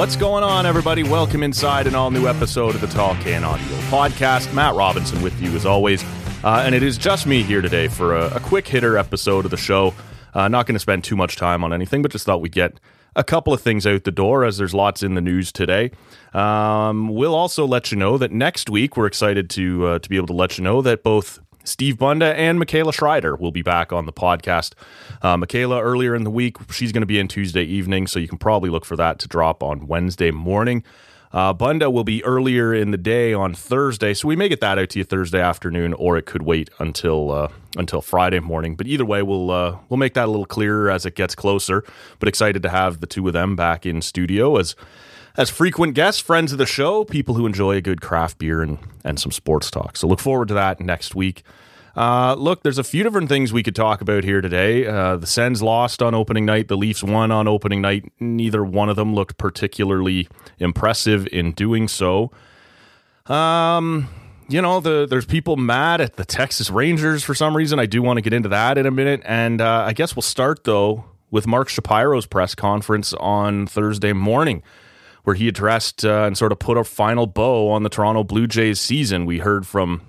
What's going on, everybody? Welcome inside an all new episode of the Tall Can Audio Podcast. Matt Robinson with you as always. Uh, and it is just me here today for a, a quick hitter episode of the show. Uh, not going to spend too much time on anything, but just thought we'd get a couple of things out the door as there's lots in the news today. Um, we'll also let you know that next week we're excited to uh, to be able to let you know that both Steve Bunda and Michaela Schreider will be back on the podcast. Uh, Michaela earlier in the week, she's going to be in Tuesday evening, so you can probably look for that to drop on Wednesday morning. Uh, Bunda will be earlier in the day on Thursday, so we may get that out to you Thursday afternoon, or it could wait until uh, until Friday morning. But either way, we'll uh, we'll make that a little clearer as it gets closer. But excited to have the two of them back in studio as as frequent guests, friends of the show, people who enjoy a good craft beer and and some sports talk. So look forward to that next week. Uh, look, there's a few different things we could talk about here today. Uh, the Sens lost on opening night. The Leafs won on opening night. Neither one of them looked particularly impressive in doing so. Um, you know, the, there's people mad at the Texas Rangers for some reason. I do want to get into that in a minute. And uh, I guess we'll start, though, with Mark Shapiro's press conference on Thursday morning, where he addressed uh, and sort of put a final bow on the Toronto Blue Jays season. We heard from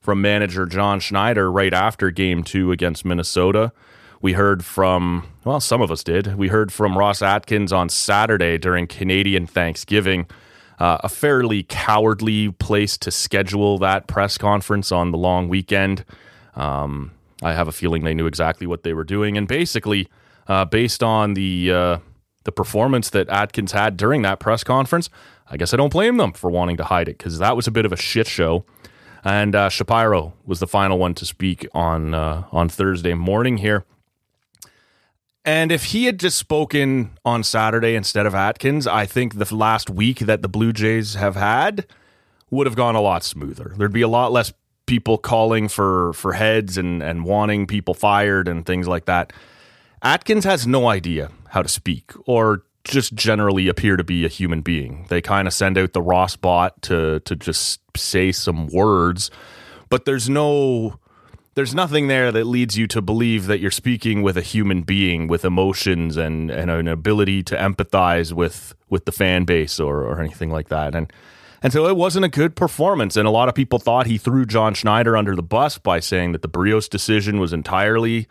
from manager John Schneider right after game two against Minnesota. We heard from, well, some of us did. We heard from Ross Atkins on Saturday during Canadian Thanksgiving. Uh, a fairly cowardly place to schedule that press conference on the long weekend. Um, I have a feeling they knew exactly what they were doing, and basically, uh, based on the uh, the performance that Atkins had during that press conference, I guess I don't blame them for wanting to hide it because that was a bit of a shit show. And uh, Shapiro was the final one to speak on uh, on Thursday morning here. And if he had just spoken on Saturday instead of Atkins, I think the last week that the Blue Jays have had would have gone a lot smoother. There'd be a lot less people calling for for heads and and wanting people fired and things like that. Atkins has no idea how to speak or just generally appear to be a human being. They kind of send out the Ross bot to to just say some words, but there's no there's nothing there that leads you to believe that you're speaking with a human being with emotions and, and an ability to empathize with with the fan base or, or anything like that. And and so it wasn't a good performance. And a lot of people thought he threw John Schneider under the bus by saying that the Berrios decision was entirely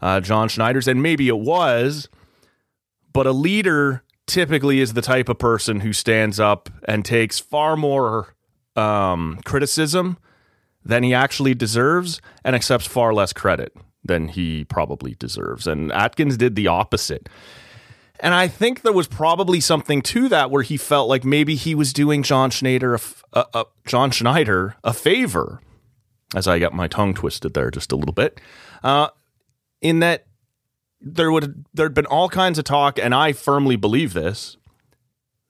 uh, John Schneider's. And maybe it was, but a leader typically is the type of person who stands up and takes far more um, criticism than he actually deserves and accepts far less credit than he probably deserves. And Atkins did the opposite. And I think there was probably something to that where he felt like maybe he was doing John Schneider a, John Schneider a favor, as I got my tongue twisted there just a little bit, uh, in that there would there'd been all kinds of talk, and I firmly believe this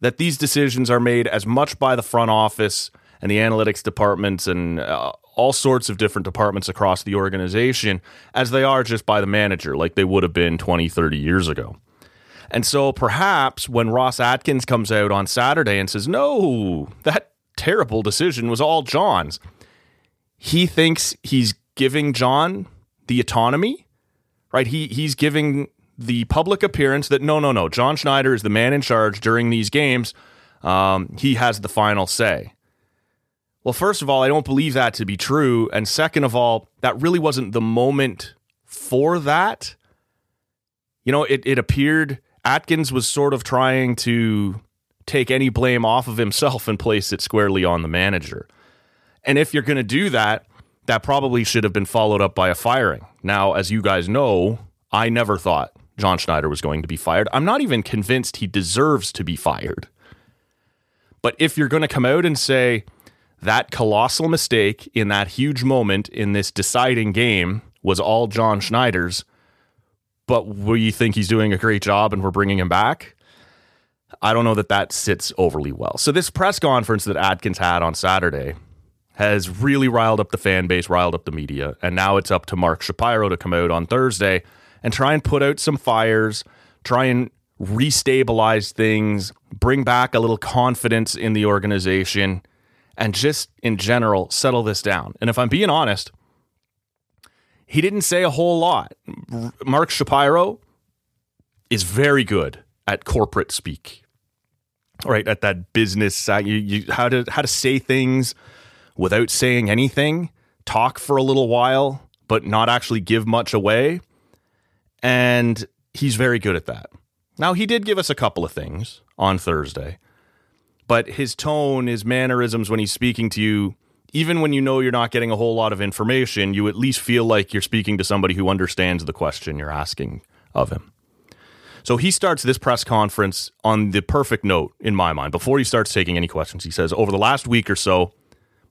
that these decisions are made as much by the front office and the analytics departments and uh, all sorts of different departments across the organization as they are just by the manager, like they would have been 20, 30 years ago. And so perhaps when Ross Atkins comes out on Saturday and says, no, that terrible decision was all John's, he thinks he's giving John the autonomy right? He he's giving the public appearance that no, no, no, John Schneider is the man in charge during these games. Um, he has the final say. Well, first of all, I don't believe that to be true, and second of all, that really wasn't the moment for that. You know, it it appeared Atkins was sort of trying to take any blame off of himself and place it squarely on the manager. And if you're going to do that, that probably should have been followed up by a firing. Now, as you guys know, I never thought John Schneider was going to be fired. I'm not even convinced he deserves to be fired. But if you're going to come out and say that colossal mistake in that huge moment in this deciding game was all John Schneider's, but we think he's doing a great job and we're bringing him back, I don't know that that sits overly well. So, this press conference that Atkins had on Saturday has really riled up the fan base, riled up the media. And now it's up to Mark Shapiro to come out on Thursday and try and put out some fires, try and restabilize things, bring back a little confidence in the organization, and just in general settle this down. And if I'm being honest, he didn't say a whole lot. Mark Shapiro is very good at corporate speak. right at that business side. You, you how to how to say things without saying anything. Talk for a little while, but not actually give much away. And he's very good at that. Now he did give us a couple of things on Thursday, but his tone, his mannerisms when he's speaking to you, even when you know you're not getting a whole lot of information, you at least feel like you're speaking to somebody who understands the question you're asking of him. So he starts this press conference on the perfect note in my mind. Before he starts taking any questions, he says, Over the last week or so,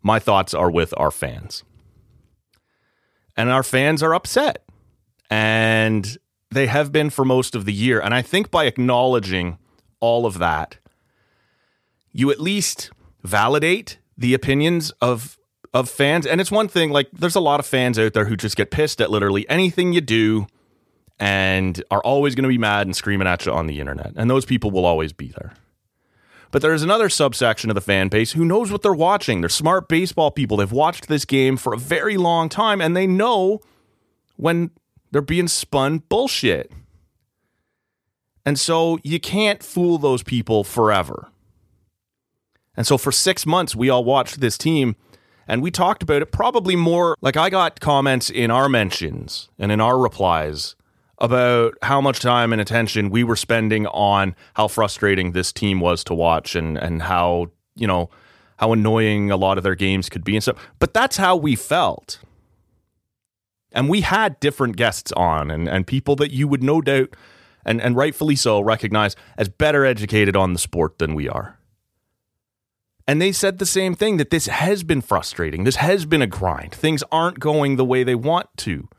my thoughts are with our fans. And our fans are upset. And they have been for most of the year. And I think by acknowledging all of that, you at least validate the opinions of of fans. And it's one thing like there's a lot of fans out there who just get pissed at literally anything you do and are always going to be mad and screaming at you on the internet. And those people will always be there. But there's another subsection of the fan base who knows what they're watching. They're smart baseball people. They've watched this game for a very long time and they know when they're being spun bullshit. And so you can't fool those people forever. And so for six months, we all watched this team and we talked about it probably more like I got comments in our mentions and in our replies about how much time and attention we were spending on how frustrating this team was to watch and and how you know how annoying a lot of their games could be and stuff. But that's how we felt. And we had different guests on and, and people that you would no doubt and, and rightfully so recognize as better educated on the sport than we are. And they said the same thing that this has been frustrating. This has been a grind. Things aren't going the way they want to.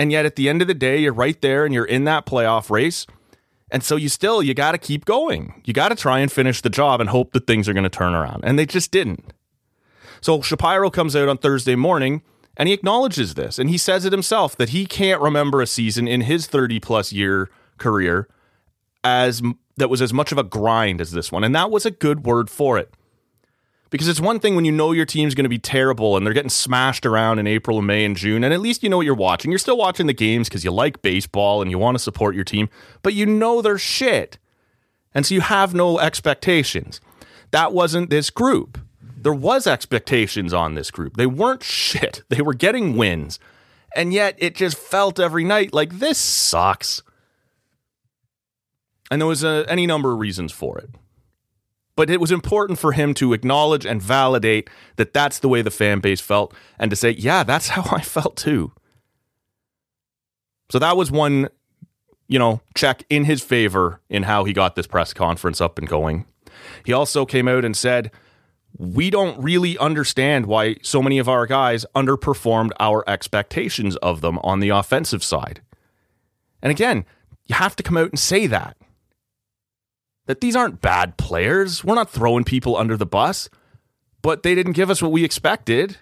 And yet at the end of the day, you're right there and you're in that playoff race. And so you still you got to keep going. You got to try and finish the job and hope that things are going to turn around. And they just didn't. So Shapiro comes out on Thursday morning and he acknowledges this and he says it himself that he can't remember a season in his 30 plus year career as that was as much of a grind as this one. And that was a good word for it. Because it's one thing when you know your team's going to be terrible and they're getting smashed around in April and May and June, and at least you know what you're watching. You're still watching the games because you like baseball and you want to support your team, but you know they're shit. And so you have no expectations. That wasn't this group. There was expectations on this group. They weren't shit. They were getting wins. And yet it just felt every night like this sucks. And there was a, any number of reasons for it. But it was important for him to acknowledge and validate that that's the way the fan base felt and to say, yeah, that's how I felt too. So that was one, you know, check in his favor in how he got this press conference up and going. He also came out and said, we don't really understand why so many of our guys underperformed our expectations of them on the offensive side. And again, you have to come out and say that that these aren't bad players. We're not throwing people under the bus, but they didn't give us what we expected.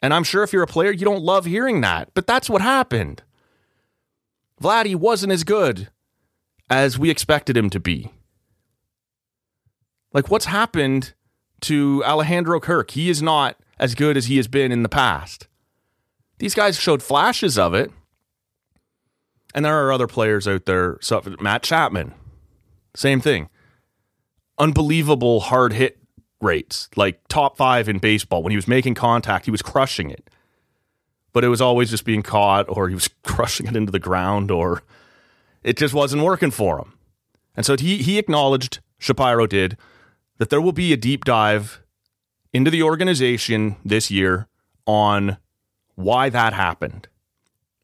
And I'm sure if you're a player, you don't love hearing that, but that's what happened. Vladdy wasn't as good as we expected him to be. Like, what's happened to Alejandro Kirk? He is not as good as he has been in the past. These guys showed flashes of it. And there are other players out there. So Matt Chapman, same thing. Unbelievable hard hit rates, like top five in baseball. When he was making contact, he was crushing it. But it was always just being caught, or he was crushing it into the ground, or it just wasn't working for him. And so he, he acknowledged, Shapiro did, that there will be a deep dive into the organization this year on why that happened.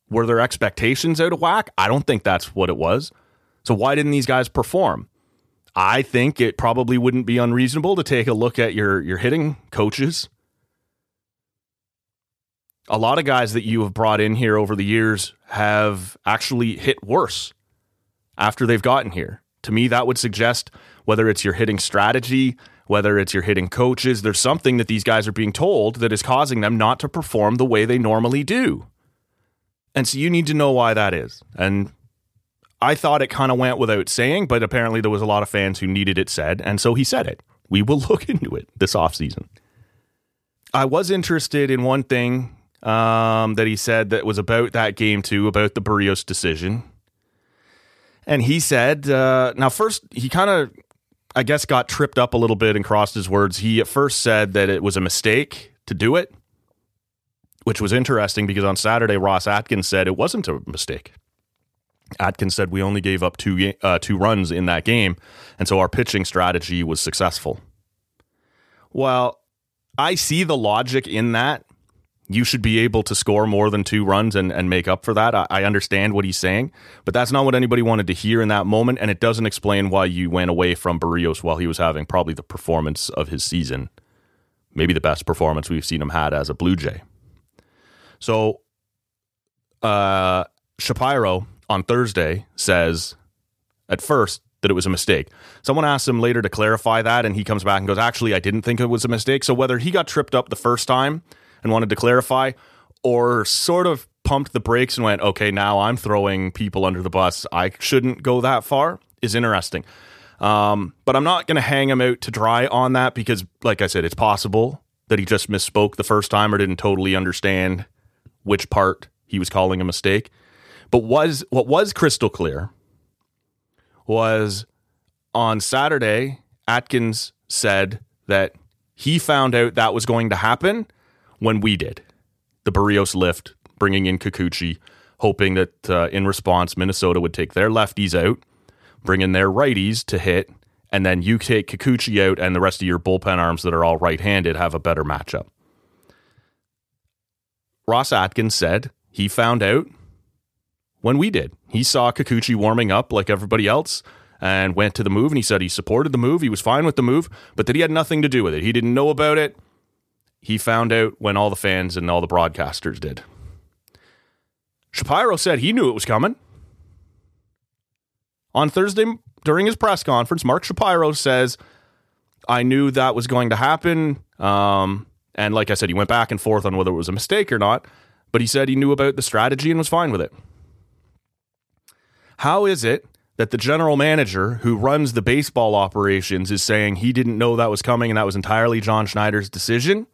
Were their expectations out of whack? I don't think that's what it was. So why didn't these guys perform? I think it probably wouldn't be unreasonable to take a look at your your hitting coaches. A lot of guys that you have brought in here over the years have actually hit worse after they've gotten here. To me, that would suggest whether it's your hitting strategy, whether it's your hitting coaches, there's something that these guys are being told that is causing them not to perform the way they normally do. And so you need to know why that is. And I thought it kind of went without saying, but apparently there was a lot of fans who needed it said, and so he said it. We will look into it this offseason. I was interested in one thing um, that he said that was about that game too, about the Berrios decision. And he said, uh, now first he kind of, I guess, got tripped up a little bit and crossed his words. He at first said that it was a mistake to do it, which was interesting because on Saturday, Ross Atkins said it wasn't a mistake. Atkins said we only gave up two uh, two runs in that game, and so our pitching strategy was successful. Well, I see the logic in that. You should be able to score more than two runs and, and make up for that. I, I understand what he's saying, but that's not what anybody wanted to hear in that moment, and it doesn't explain why you went away from Berrios while he was having probably the performance of his season, maybe the best performance we've seen him had as a Blue Jay. So, uh, Shapiro on Thursday says at first that it was a mistake. Someone asked him later to clarify that, and he comes back and goes, Actually, I didn't think it was a mistake. So whether he got tripped up the first time and wanted to clarify, or sort of pumped the brakes and went, Okay, now I'm throwing people under the bus, I shouldn't go that far, is interesting. Um, but I'm not going to hang him out to dry on that because, like I said, it's possible that he just misspoke the first time or didn't totally understand which part he was calling a mistake. But was what was crystal clear was on Saturday, Atkins said that he found out that was going to happen when we did the Berrios lift, bringing in Kikuchi, hoping that uh, in response, Minnesota would take their lefties out, bring in their righties to hit, and then you take Kikuchi out, and the rest of your bullpen arms that are all right handed have a better matchup. Ross Atkins said he found out when we did. He saw Kikuchi warming up like everybody else and went to the move and he said he supported the move. He was fine with the move, but that he had nothing to do with it. He didn't know about it. He found out when all the fans and all the broadcasters did. Shapiro said he knew it was coming. On Thursday, during his press conference, Mark Shapiro says, I knew that was going to happen. Um, and like I said, he went back and forth on whether it was a mistake or not, but he said he knew about the strategy and was fine with it. How is it that the general manager who runs the baseball operations is saying he didn't know that was coming and that was entirely John Schneider's decision?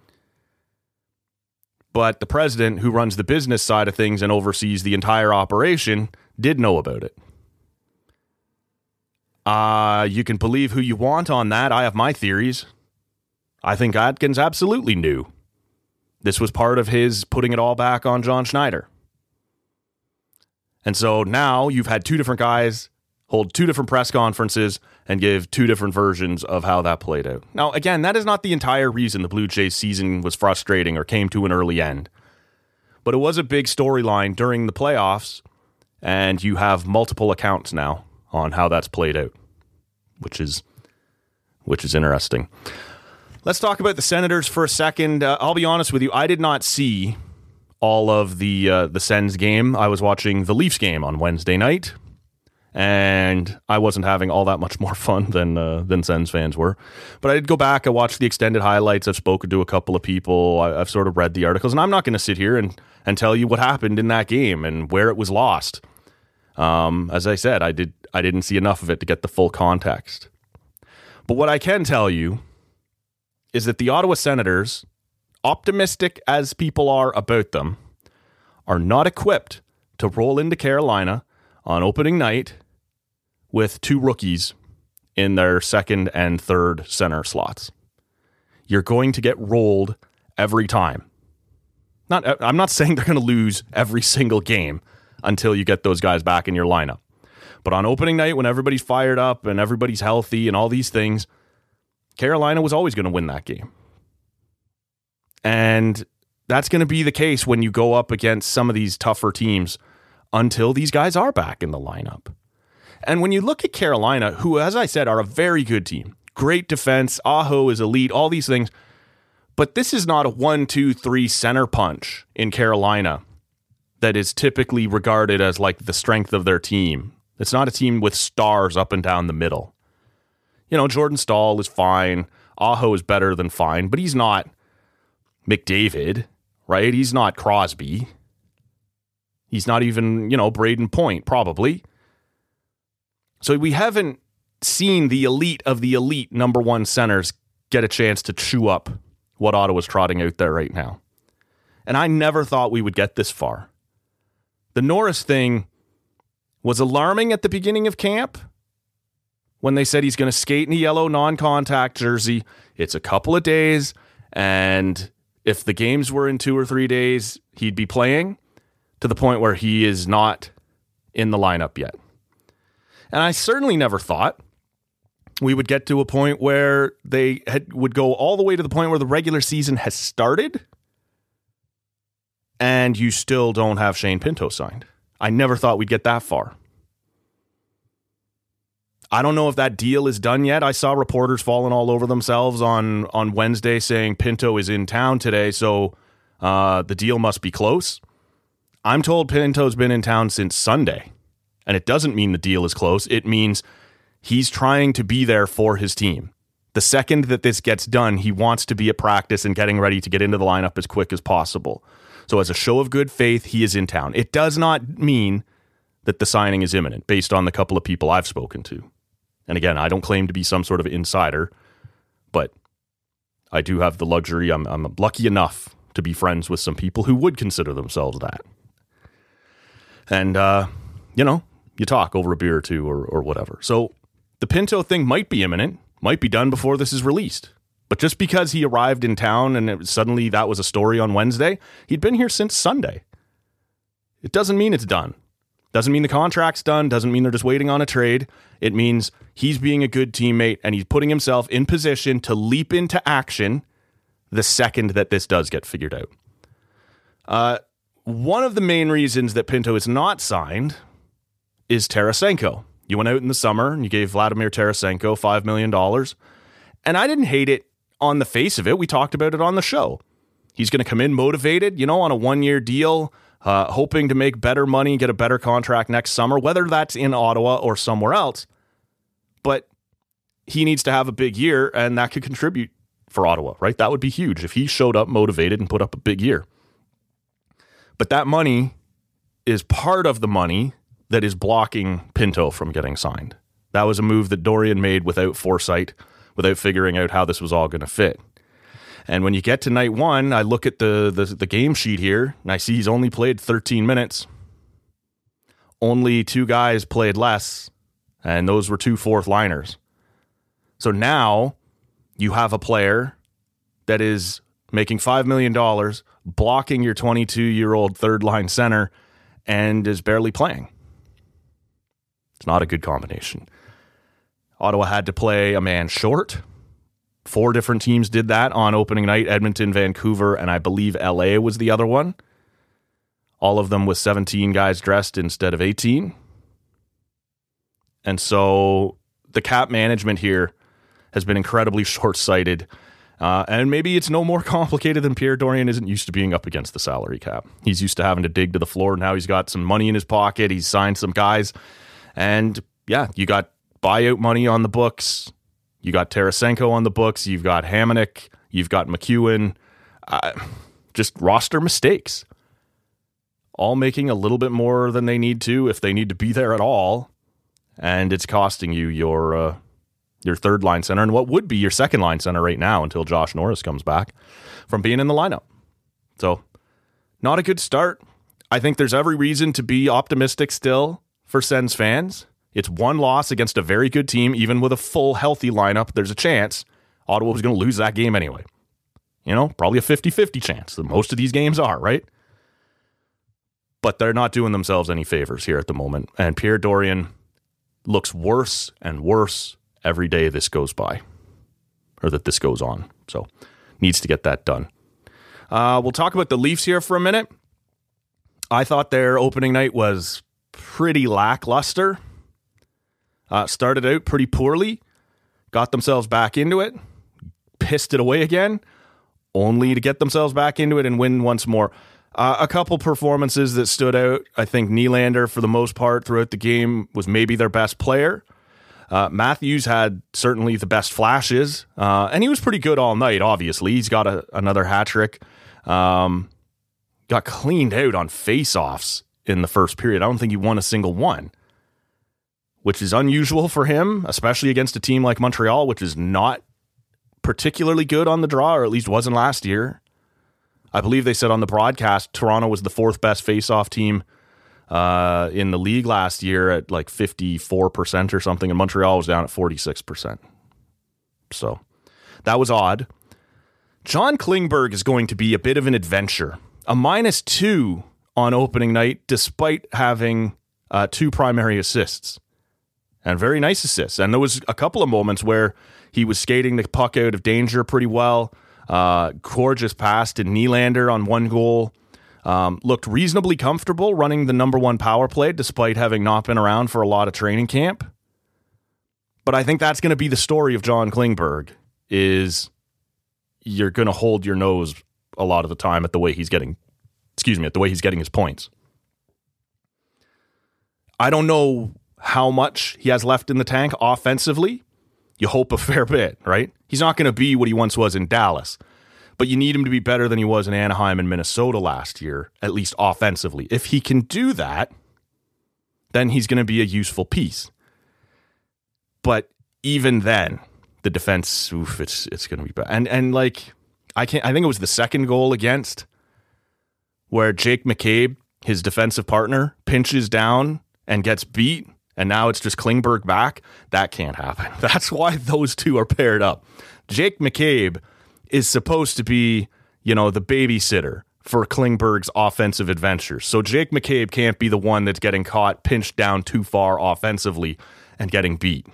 But the president who runs the business side of things and oversees the entire operation did know about it. Uh, you can believe who you want on that. I have my theories. I think Atkins absolutely knew. This was part of his putting it all back on John Schneider. And so now you've had two different guys hold two different press conferences and give two different versions of how that played out. Now, again, that is not the entire reason the Blue Jays season was frustrating or came to an early end. But it was a big storyline during the playoffs, and you have multiple accounts now on how that's played out, which is which is interesting. Let's talk about the Senators for a second. Uh, I'll be honest with you, I did not see all of the uh, the Sens game. I was watching the Leafs game on Wednesday night, and I wasn't having all that much more fun than uh, than Sens fans were. But I did go back. I watched the extended highlights. I've spoken to a couple of people. I, have sort of read the articles, and I'm not going to sit here and and tell you what happened in that game and where it was lost. Um, as I said, I did I didn't see enough of it to get the full context. But what I can tell you is that the Ottawa Senators optimistic as people are about them, are not equipped to roll into Carolina on opening night with two rookies in their second and third center slots. You're going to get rolled every time. Not, uh, I'm not saying they're going to lose every single game until you get those guys back in your lineup. But on opening night, when everybody's fired up and everybody's healthy and all these things, Carolina was always going to win that game. And that's going to be the case when you go up against some of these tougher teams until these guys are back in the lineup. And when you look at Carolina, who, as I said, are a very good team, great defense, Aho is elite, all these things. But this is not a one, two, three center punch in Carolina that is typically regarded as like the strength of their team. It's not a team with stars up and down the middle. You know, Jordan Staal is fine. Aho is better than fine, but he's not McDavid, right? He's not Crosby. He's not even, you know, Brayden Point, probably. So we haven't seen the elite of the elite number one centers get a chance to chew up what Ottawa's trotting out there right now. And I never thought we would get this far. The Norris thing was alarming at the beginning of camp when they said he's going to skate in a yellow non contact jersey. It's a couple of days. And if the games were in two or three days, he'd be playing to the point where he is not in the lineup yet. And I certainly never thought we would get to a point where they had, would go all the way to the point where the regular season has started and you still don't have Shane Pinto signed. I never thought we'd get that far. I don't know if that deal is done yet. I saw reporters falling all over themselves on on Wednesday saying Pinto is in town today, so uh, the deal must be close. I'm told Pinto's been in town since Sunday, and it doesn't mean the deal is close. It means he's trying to be there for his team. The second that this gets done, he wants to be at practice and getting ready to get into the lineup as quick as possible. So, as a show of good faith, he is in town. It does not mean that the signing is imminent based on the couple of people I've spoken to. And again, I don't claim to be some sort of insider, but I do have the luxury. I'm, I'm lucky enough to be friends with some people who would consider themselves that. And, uh, you know, you talk over a beer or two or, or whatever. So the Pinto thing might be imminent, might be done before this is released. But just because he arrived in town and it, suddenly that was a story on Wednesday, he'd been here since Sunday. It doesn't mean it's done. Doesn't mean the contract's done. Doesn't mean they're just waiting on a trade. It means he's being a good teammate and he's putting himself in position to leap into action the second that this does get figured out. Uh, one of the main reasons that Pinto is not signed is Tarasenko. You went out in the summer and you gave Vladimir Tarasenko $5 million. And I didn't hate it on the face of it. We talked about it on the show. He's going to come in motivated, you know, on a one year deal uh, hoping to make better money, get a better contract next summer, whether that's in Ottawa or somewhere else. But he needs to have a big year, and that could contribute for Ottawa, right? That would be huge if he showed up motivated and put up a big year. But that money is part of the money that is blocking Pinto from getting signed. That was a move that Dorion made without foresight, without figuring out how this was all going to fit. And when you get to night one, I look at the, the, the game sheet here and I see he's only played 13 minutes. Only two guys played less, and those were two fourth liners. So now you have a player that is making $5 million, blocking your 22 year old third line center, and is barely playing. It's not a good combination. Ottawa had to play a man short Four different teams did that on opening night Edmonton, Vancouver, and I believe LA was the other one. All of them with 17 guys dressed instead of 18. And so the cap management here has been incredibly short sighted. Uh, and maybe it's no more complicated than Pierre Dorion isn't used to being up against the salary cap. He's used to having to dig to the floor. Now he's got some money in his pocket. He's signed some guys. And yeah, you got buyout money on the books. You got Tarasenko on the books. You've got Hamonic. You've got MacEwen. Uh, just roster mistakes. All making a little bit more than they need to if they need to be there at all, and it's costing you your uh, your third line center and what would be your second line center right now until Josh Norris comes back from being in the lineup. So, not a good start. I think there's every reason to be optimistic still for Sens fans. It's one loss against a very good team, even with a full healthy lineup. There's a chance Ottawa was going to lose that game anyway. You know, probably a 50 50 chance. that Most of these games are, right? But they're not doing themselves any favors here at the moment. And Pierre Dorion looks worse and worse every day this goes by, or that this goes on. So, needs to get that done. Uh, we'll talk about the Leafs here for a minute. I thought their opening night was pretty lackluster. Uh, started out pretty poorly, got themselves back into it, pissed it away again, only to get themselves back into it and win once more. Uh, a couple performances that stood out. I think Nylander, for the most part, throughout the game, was maybe their best player. Uh, Matthews had certainly the best flashes, uh, and he was pretty good all night. Obviously, he's got a, another hat trick. Um, got cleaned out on face-offs in the first period. I don't think he won a single one which is unusual for him, especially against a team like Montreal, which is not particularly good on the draw, or at least wasn't last year. I believe they said on the broadcast Toronto was the fourth best face-off team uh, in the league last year at like 54% or something, and Montreal was down at 46%. So that was odd. John Klingberg is going to be a bit of an adventure. A minus two on opening night, despite having uh, two primary assists and very nice assists. And there was a couple of moments where he was skating the puck out of danger pretty well. Uh, gorgeous pass to Nylander on one goal. Um, looked reasonably comfortable running the number one power play despite having not been around for a lot of training camp. But I think that's going to be the story of John Klingberg is you're going to hold your nose a lot of the time at the way he's getting excuse me, at the way he's getting his points. I don't know how much he has left in the tank offensively. You hope a fair bit, right? He's not going to be what he once was in Dallas, but you need him to be better than he was in Anaheim and Minnesota last year, at least offensively. If he can do that, then he's going to be a useful piece. But even then, the defense, oof, it's it's going to be bad. And and like I can't. I think it was the second goal against where Jake McCabe, his defensive partner, pinches down and gets beat, and now it's just Klingberg back. That can't happen. That's why those two are paired up. Jake McCabe is supposed to be, you know, the babysitter for Klingberg's offensive adventures. So Jake McCabe can't be the one that's getting caught pinched down too far offensively and getting beat.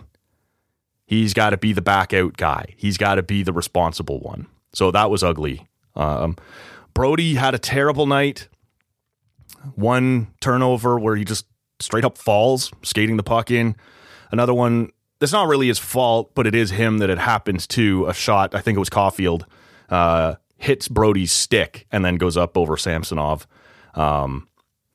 He's got to be the back out guy. He's got to be the responsible one. So that was ugly. Um, Brodie had a terrible night. One turnover where he just straight up falls, skating the puck in. Another one that's not really his fault, but it is him that it happens to. A shot, I think it was Caufield, uh, hits Brodie's stick and then goes up over Samsonov. Um,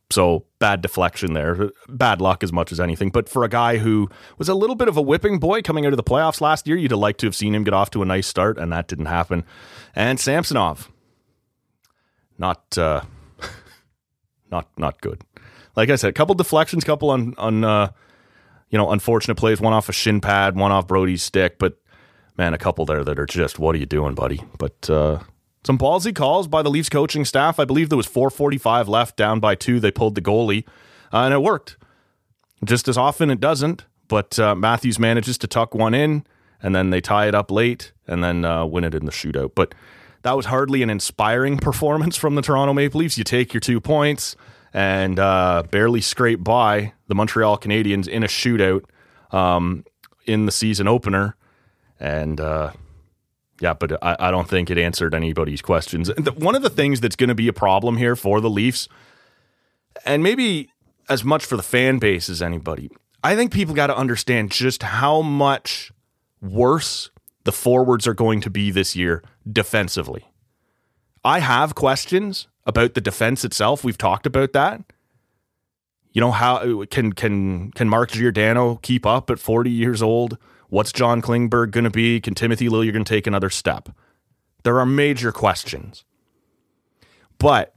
so bad deflection there. Bad luck as much as anything. But for a guy who was a little bit of a whipping boy coming out of the playoffs last year, you'd have liked to have seen him get off to a nice start, and that didn't happen. And Samsonov, not uh, not not good. Like I said, a couple deflections, couple on on uh, you know unfortunate plays. One off a shin pad, one off Brodie's stick, but man, a couple there that are just what are you doing, buddy? But uh, some ballsy calls by the Leafs coaching staff. I believe there was 4:45 left, down by two. They pulled the goalie, uh, and it worked. Just as often, it doesn't. But uh, Matthews manages to tuck one in, and then they tie it up late, and then uh, win it in the shootout. But that was hardly an inspiring performance from the Toronto Maple Leafs. You take your two points and uh, barely scrape by the Montreal Canadiens in a shootout um, in the season opener. And uh, yeah, but I, I, don't think it answered anybody's questions. One of the things that's going to be a problem here for the Leafs, and maybe as much for the fan base as anybody, I think people got to understand just how much worse the forwards are going to be this year defensively. I have questions about the defense itself. We've talked about that. You know how can can can Mark Giordano keep up at 40 years old? What's John Klingberg going to be? Can Timothy Liljegren take another step? There are major questions. But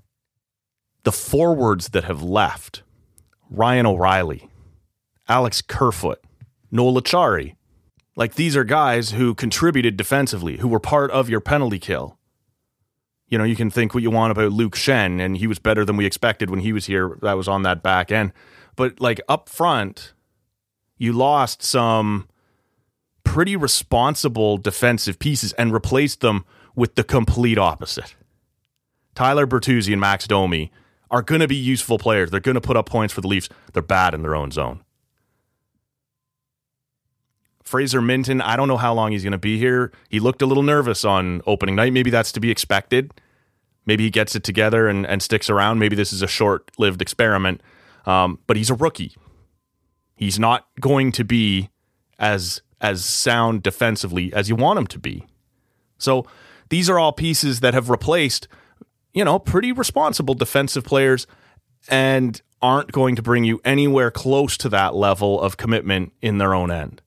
the forwards that have left, Ryan O'Reilly, Alex Kerfoot, Noel Acciari, like these are guys who contributed defensively, who were part of your penalty kill. You know, you can think what you want about Luke Schenn, and he was better than we expected when he was here. That was on that back end. But like up front, you lost some pretty responsible defensive pieces and replaced them with the complete opposite. Tyler Bertuzzi and Max Domi are going to be useful players. They're going to put up points for the Leafs. They're bad in their own zone. Fraser Minten, I don't know how long he's going to be here. He looked a little nervous on opening night. Maybe that's to be expected. Maybe he gets it together and, and sticks around. Maybe this is a short lived experiment. Um, but he's a rookie. He's not going to be as as sound defensively as you want him to be. So these are all pieces that have replaced, you know, pretty responsible defensive players and aren't going to bring you anywhere close to that level of commitment in their own end.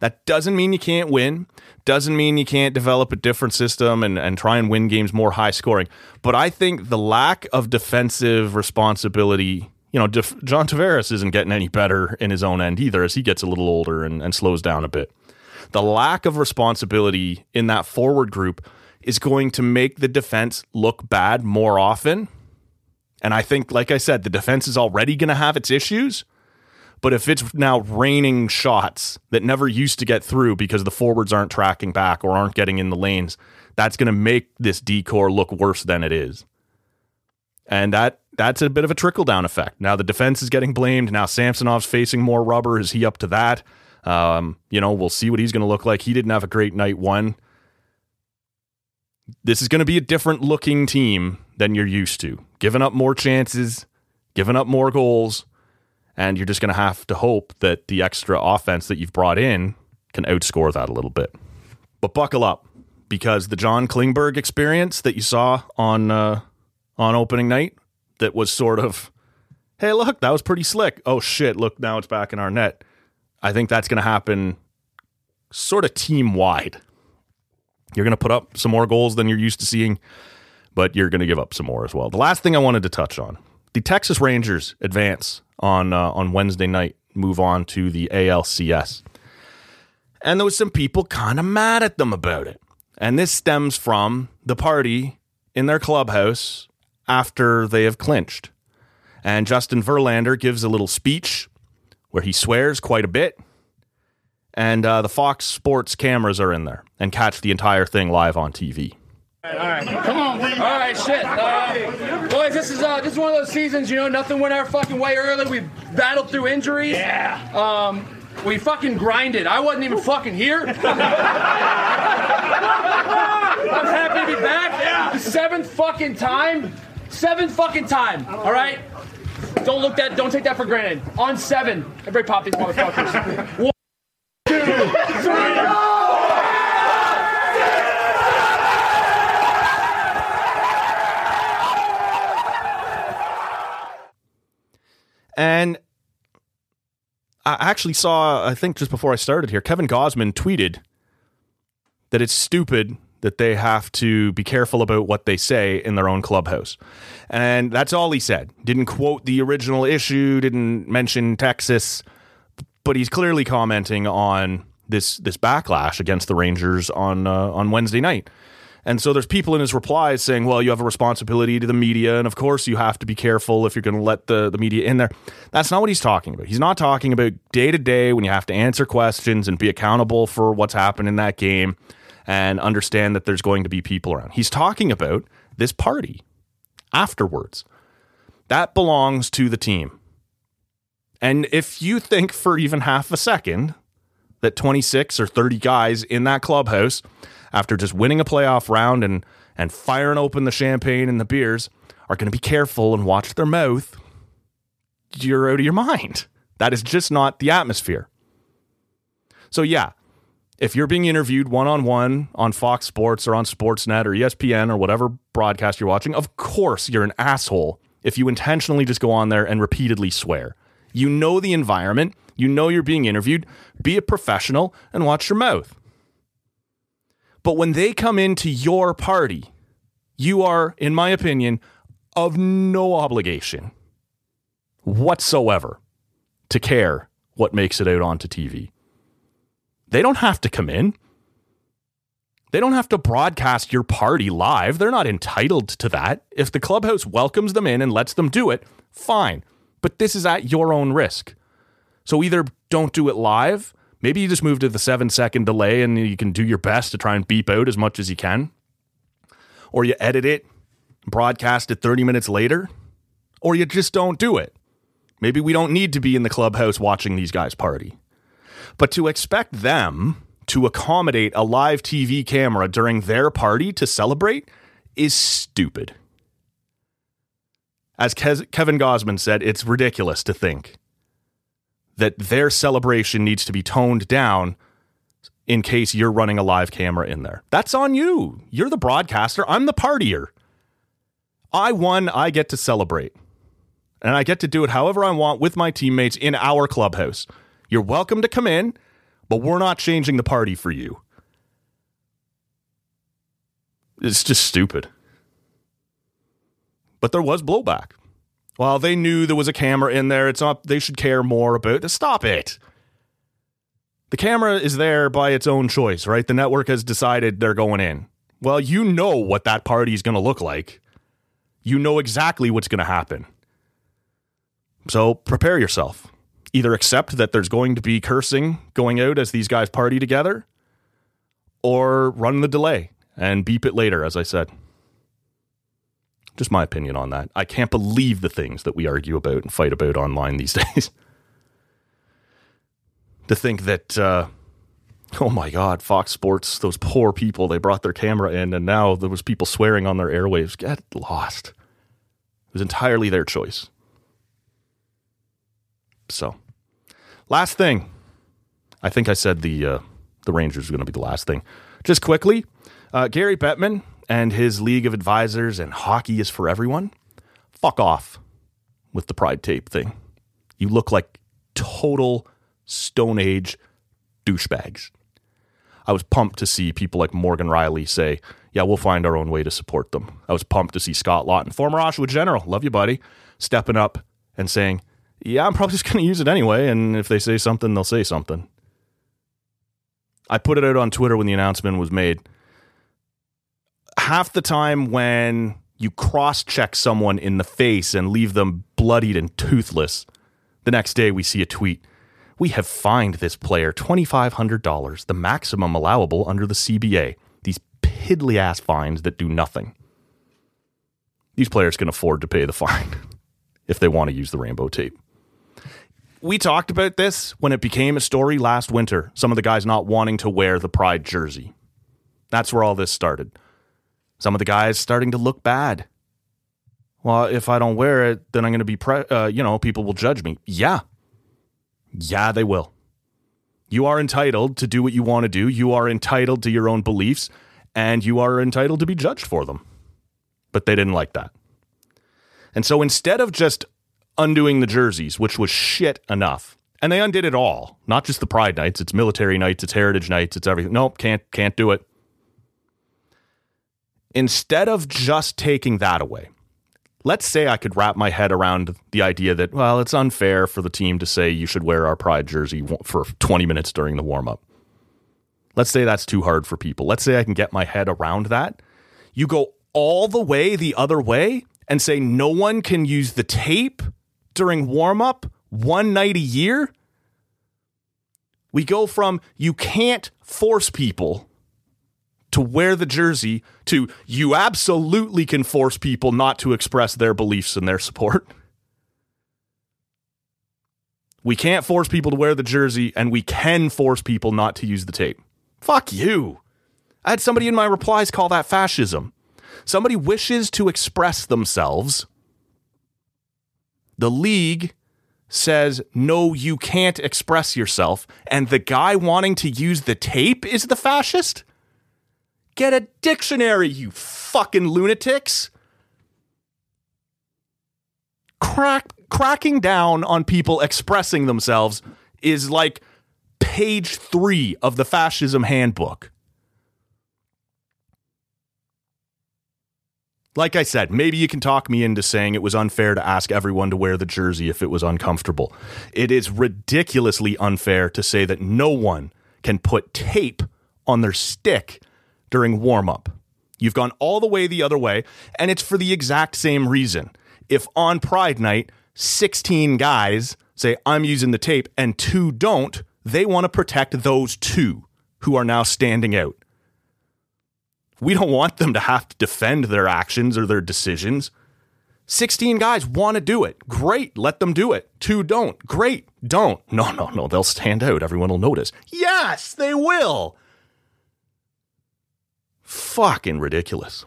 That doesn't mean you can't win. Doesn't mean you can't develop a different system and, and try and win games more high scoring. But I think the lack of defensive responsibility, you know, John Tavares isn't getting any better in his own end either as he gets a little older and, and slows down a bit. The lack of responsibility in that forward group is going to make the defense look bad more often. And I think, like I said, the defense is already going to have its issues. But if it's now raining shots that never used to get through because the forwards aren't tracking back or aren't getting in the lanes, that's going to make this decor look worse than it is. And that that's a bit of a trickle down effect. Now the defense is getting blamed. Now Samsonov's facing more rubber. Is he up to that? Um, you know, we'll see what he's going to look like. He didn't have a great night one. This is going to be a different looking team than you're used to. Giving up more chances, giving up more goals, and you're just going to have to hope that the extra offense that you've brought in can outscore that a little bit. But buckle up because the John Klingberg experience that you saw on uh, on opening night that was sort of, hey, look, that was pretty slick. Oh shit, look, now it's back in our net. I think that's going to happen sort of team wide. You're going to put up some more goals than you're used to seeing, but you're going to give up some more as well. The last thing I wanted to touch on the Texas Rangers advance on uh, on Wednesday night, move on to the ALCS. And there was some people kind of mad at them about it. And this stems from the party in their clubhouse after they have clinched. And Justin Verlander gives a little speech where he swears quite a bit. And uh, the Fox Sports cameras are in there and catch the entire thing live on TV. All right, come on. All right, shit. Uh, boys, this is uh, this is one of those seasons. You know, nothing went our fucking way early. We battled through injuries. Yeah. Um, we fucking grinded. I wasn't even fucking here. I'm happy to be back. Yeah. The seventh fucking time. Seventh fucking time. All right. Don't look that. Don't take that for granted. On seven, everybody pop these motherfuckers. One, two, three. And I actually saw, I think just before I started here, Kevin Gausman tweeted that it's stupid that they have to be careful about what they say in their own clubhouse. And that's all he said. Didn't quote the original issue, didn't mention Texas, but he's clearly commenting on this this backlash against the Rangers on uh, on Wednesday night. And so there's people in his replies saying, well, you have a responsibility to the media. And of course, you have to be careful if you're going to let the, the media in there. That's not what he's talking about. He's not talking about day to day when you have to answer questions and be accountable for what's happened in that game and understand that there's going to be people around. He's talking about this party afterwards. That belongs to the team. And if you think for even half a second that 26 or 30 guys in that clubhouse after just winning a playoff round and and firing open the champagne and the beers are going to be careful and watch their mouth, you're out of your mind. That is just not the atmosphere. So yeah, if you're being interviewed one on one on Fox Sports or on Sportsnet or ESPN or whatever broadcast you're watching, of course you're an asshole if you intentionally just go on there and repeatedly swear. You know the environment, you know you're being interviewed, be a professional and watch your mouth. But when they come into your party, you are, in my opinion, of no obligation whatsoever to care what makes it out onto TV. They don't have to come in. They don't have to broadcast your party live. They're not entitled to that. If the clubhouse welcomes them in and lets them do it, fine. But this is at your own risk. So either don't do it live Maybe you just move to the seven second delay and you can do your best to try and beep out as much as you can. Or you edit it, broadcast it 30 minutes later, or you just don't do it. Maybe we don't need to be in the clubhouse watching these guys party. But to expect them to accommodate a live TV camera during their party to celebrate is stupid. As Kevin Gausman said, it's ridiculous to think that their celebration needs to be toned down in case you're running a live camera in there. That's on you. You're the broadcaster. I'm the partier. I won. I get to celebrate. And I get to do it however I want with my teammates in our clubhouse. You're welcome to come in, but we're not changing the party for you. It's just stupid. But there was blowback. Well, they knew there was a camera in there. It's not, they should care more about it. Stop it. The camera is there by its own choice, right? The network has decided they're going in. Well, you know what that party is going to look like. You know exactly what's going to happen. So prepare yourself. Either accept that there's going to be cursing going out as these guys party together, or run the delay and beep it later, as I said. Just my opinion on that. I can't believe the things that we argue about and fight about online these days. to think that, uh, oh my God, Fox Sports, those poor people, they brought their camera in and now there was people swearing on their airwaves. Get lost. It was entirely their choice. So, last thing. I think I said the uh, the Rangers are going to be the last thing. Just quickly, uh, Gary Bettman and his League of Advisors and hockey is for everyone. Fuck off with the pride tape thing. You look like total Stone Age douchebags. I was pumped to see people like Morgan Rielly say, yeah, we'll find our own way to support them. I was pumped to see Scott Laughton, former Oshawa general, love you, buddy, stepping up and saying, yeah, I'm probably just going to use it anyway. And if they say something, they'll say something. I put it out on Twitter when the announcement was made. Half the time when you cross check someone in the face and leave them bloodied and toothless, the next day we see a tweet. We have fined this player $2,500, the maximum allowable under the CBA. These piddly ass fines that do nothing. These players can afford to pay the fine if they want to use the rainbow tape we talked about this when it became a story last winter. Some of the guys not wanting to wear the pride jersey. That's where all this started. Some of the guys starting to look bad. Well, if I don't wear it, then I'm going to be, pre- uh, you know, people will judge me. Yeah. Yeah, they will. You are entitled to do what you want to do. You are entitled to your own beliefs, and you are entitled to be judged for them. But they didn't like that. And so instead of just undoing the jerseys, which was shit enough. And they undid it all, not just the Pride nights. It's military nights, it's heritage nights, it's everything. Nope, can't can't do it. Instead of just taking that away, let's say I could wrap my head around the idea that well, it's unfair for the team to say you should wear our Pride jersey for 20 minutes during the warm up. Let's say that's too hard for people. Let's say I can get my head around that. You go all the way the other way and say no one can use the tape during warm up one night a year. We go from you can't force people to wear the jersey to you absolutely can force people not to express their beliefs and their support. We can't force people to wear the jersey, and we can force people not to use the tape. Fuck you. I had somebody in my replies call that fascism. Somebody wishes to express themselves the league says, no, you can't express yourself, and the guy wanting to use the tape is the fascist? Get a dictionary, you fucking lunatics. Crack, cracking down on people expressing themselves is like page three of the fascism handbook. Like I said, maybe you can talk me into saying it was unfair to ask everyone to wear the jersey if it was uncomfortable. It is ridiculously unfair to say that no one can put tape on their stick during warm up. You've gone all the way the other way, and it's for the exact same reason. If on Pride Night, 16 guys say, I'm using the tape, and two don't, they want to protect those two who are now standing out. We don't want them to have to defend their actions or their decisions. 16 guys want to do it. Great, let them do it. Two don't. Great, don't. No, no, no, they'll stand out. Everyone will notice. Yes, they will. Fucking ridiculous.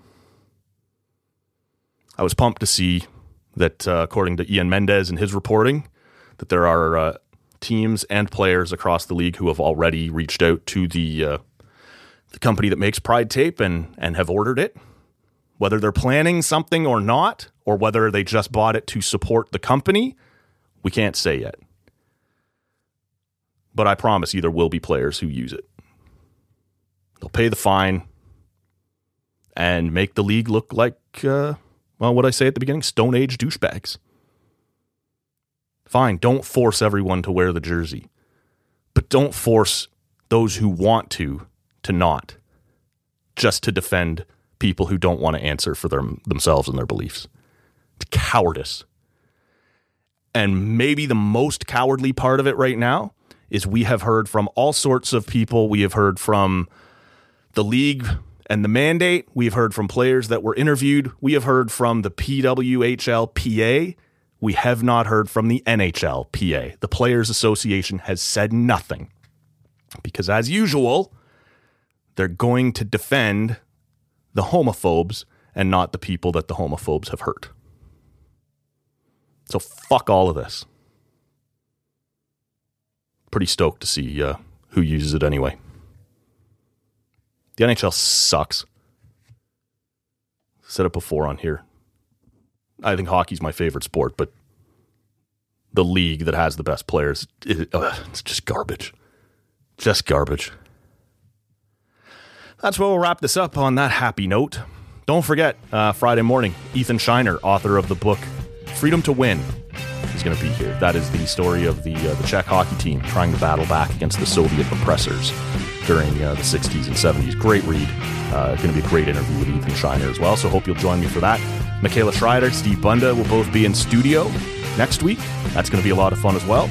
I was pumped to see that, uh, according to Ian Mendes and his reporting, that there are uh, teams and players across the league who have already reached out to the uh, the company that makes Pride Tape and and have ordered it. Whether they're planning something or not, or whether they just bought it to support the company, we can't say yet. But I promise you there will be players who use it. They'll pay the fine and make the league look like, uh, well, what I say at the beginning, Stone Age douchebags. Fine, don't force everyone to wear the jersey, but don't force those who want to to not, just to defend people who don't want to answer for their, themselves and their beliefs. It's cowardice. And maybe the most cowardly part of it right now is we have heard from all sorts of people. We have heard from the league and the mandate. We have heard from players that were interviewed. We have heard from the PWHLPA. We have not heard from the NHLPA. The Players Association has said nothing because, as usual, they're going to defend the homophobes and not the people that the homophobes have hurt. So fuck all of this. Pretty stoked to see uh, who uses it anyway. The NHL sucks. Said it before on here. I think hockey's my favorite sport, but the league that has the best players, it, uh, it's just garbage. Just garbage. That's where we'll wrap this up on that happy note. Don't forget, uh, Friday morning, Ethan Scheiner, author of the book Freedom to Win, is going to be here. That is the story of the uh, the Czech hockey team trying to battle back against the Soviet oppressors during uh, the 60s and 70s. Great read. Uh, going to be a great interview with Ethan Scheiner as well. So hope you'll join me for that. Michaela Schreider, Steve Bunda will both be in studio next week. That's going to be a lot of fun as well.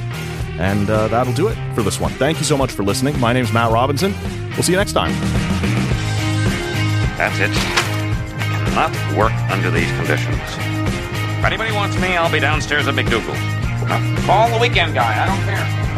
And uh, that'll do it for this one. Thank you so much for listening. My name is Matt Robinson. We'll see you next time. That's it. Cannot work under these conditions. If anybody wants me, I'll be downstairs at McDougal's. Call the weekend guy. I don't care.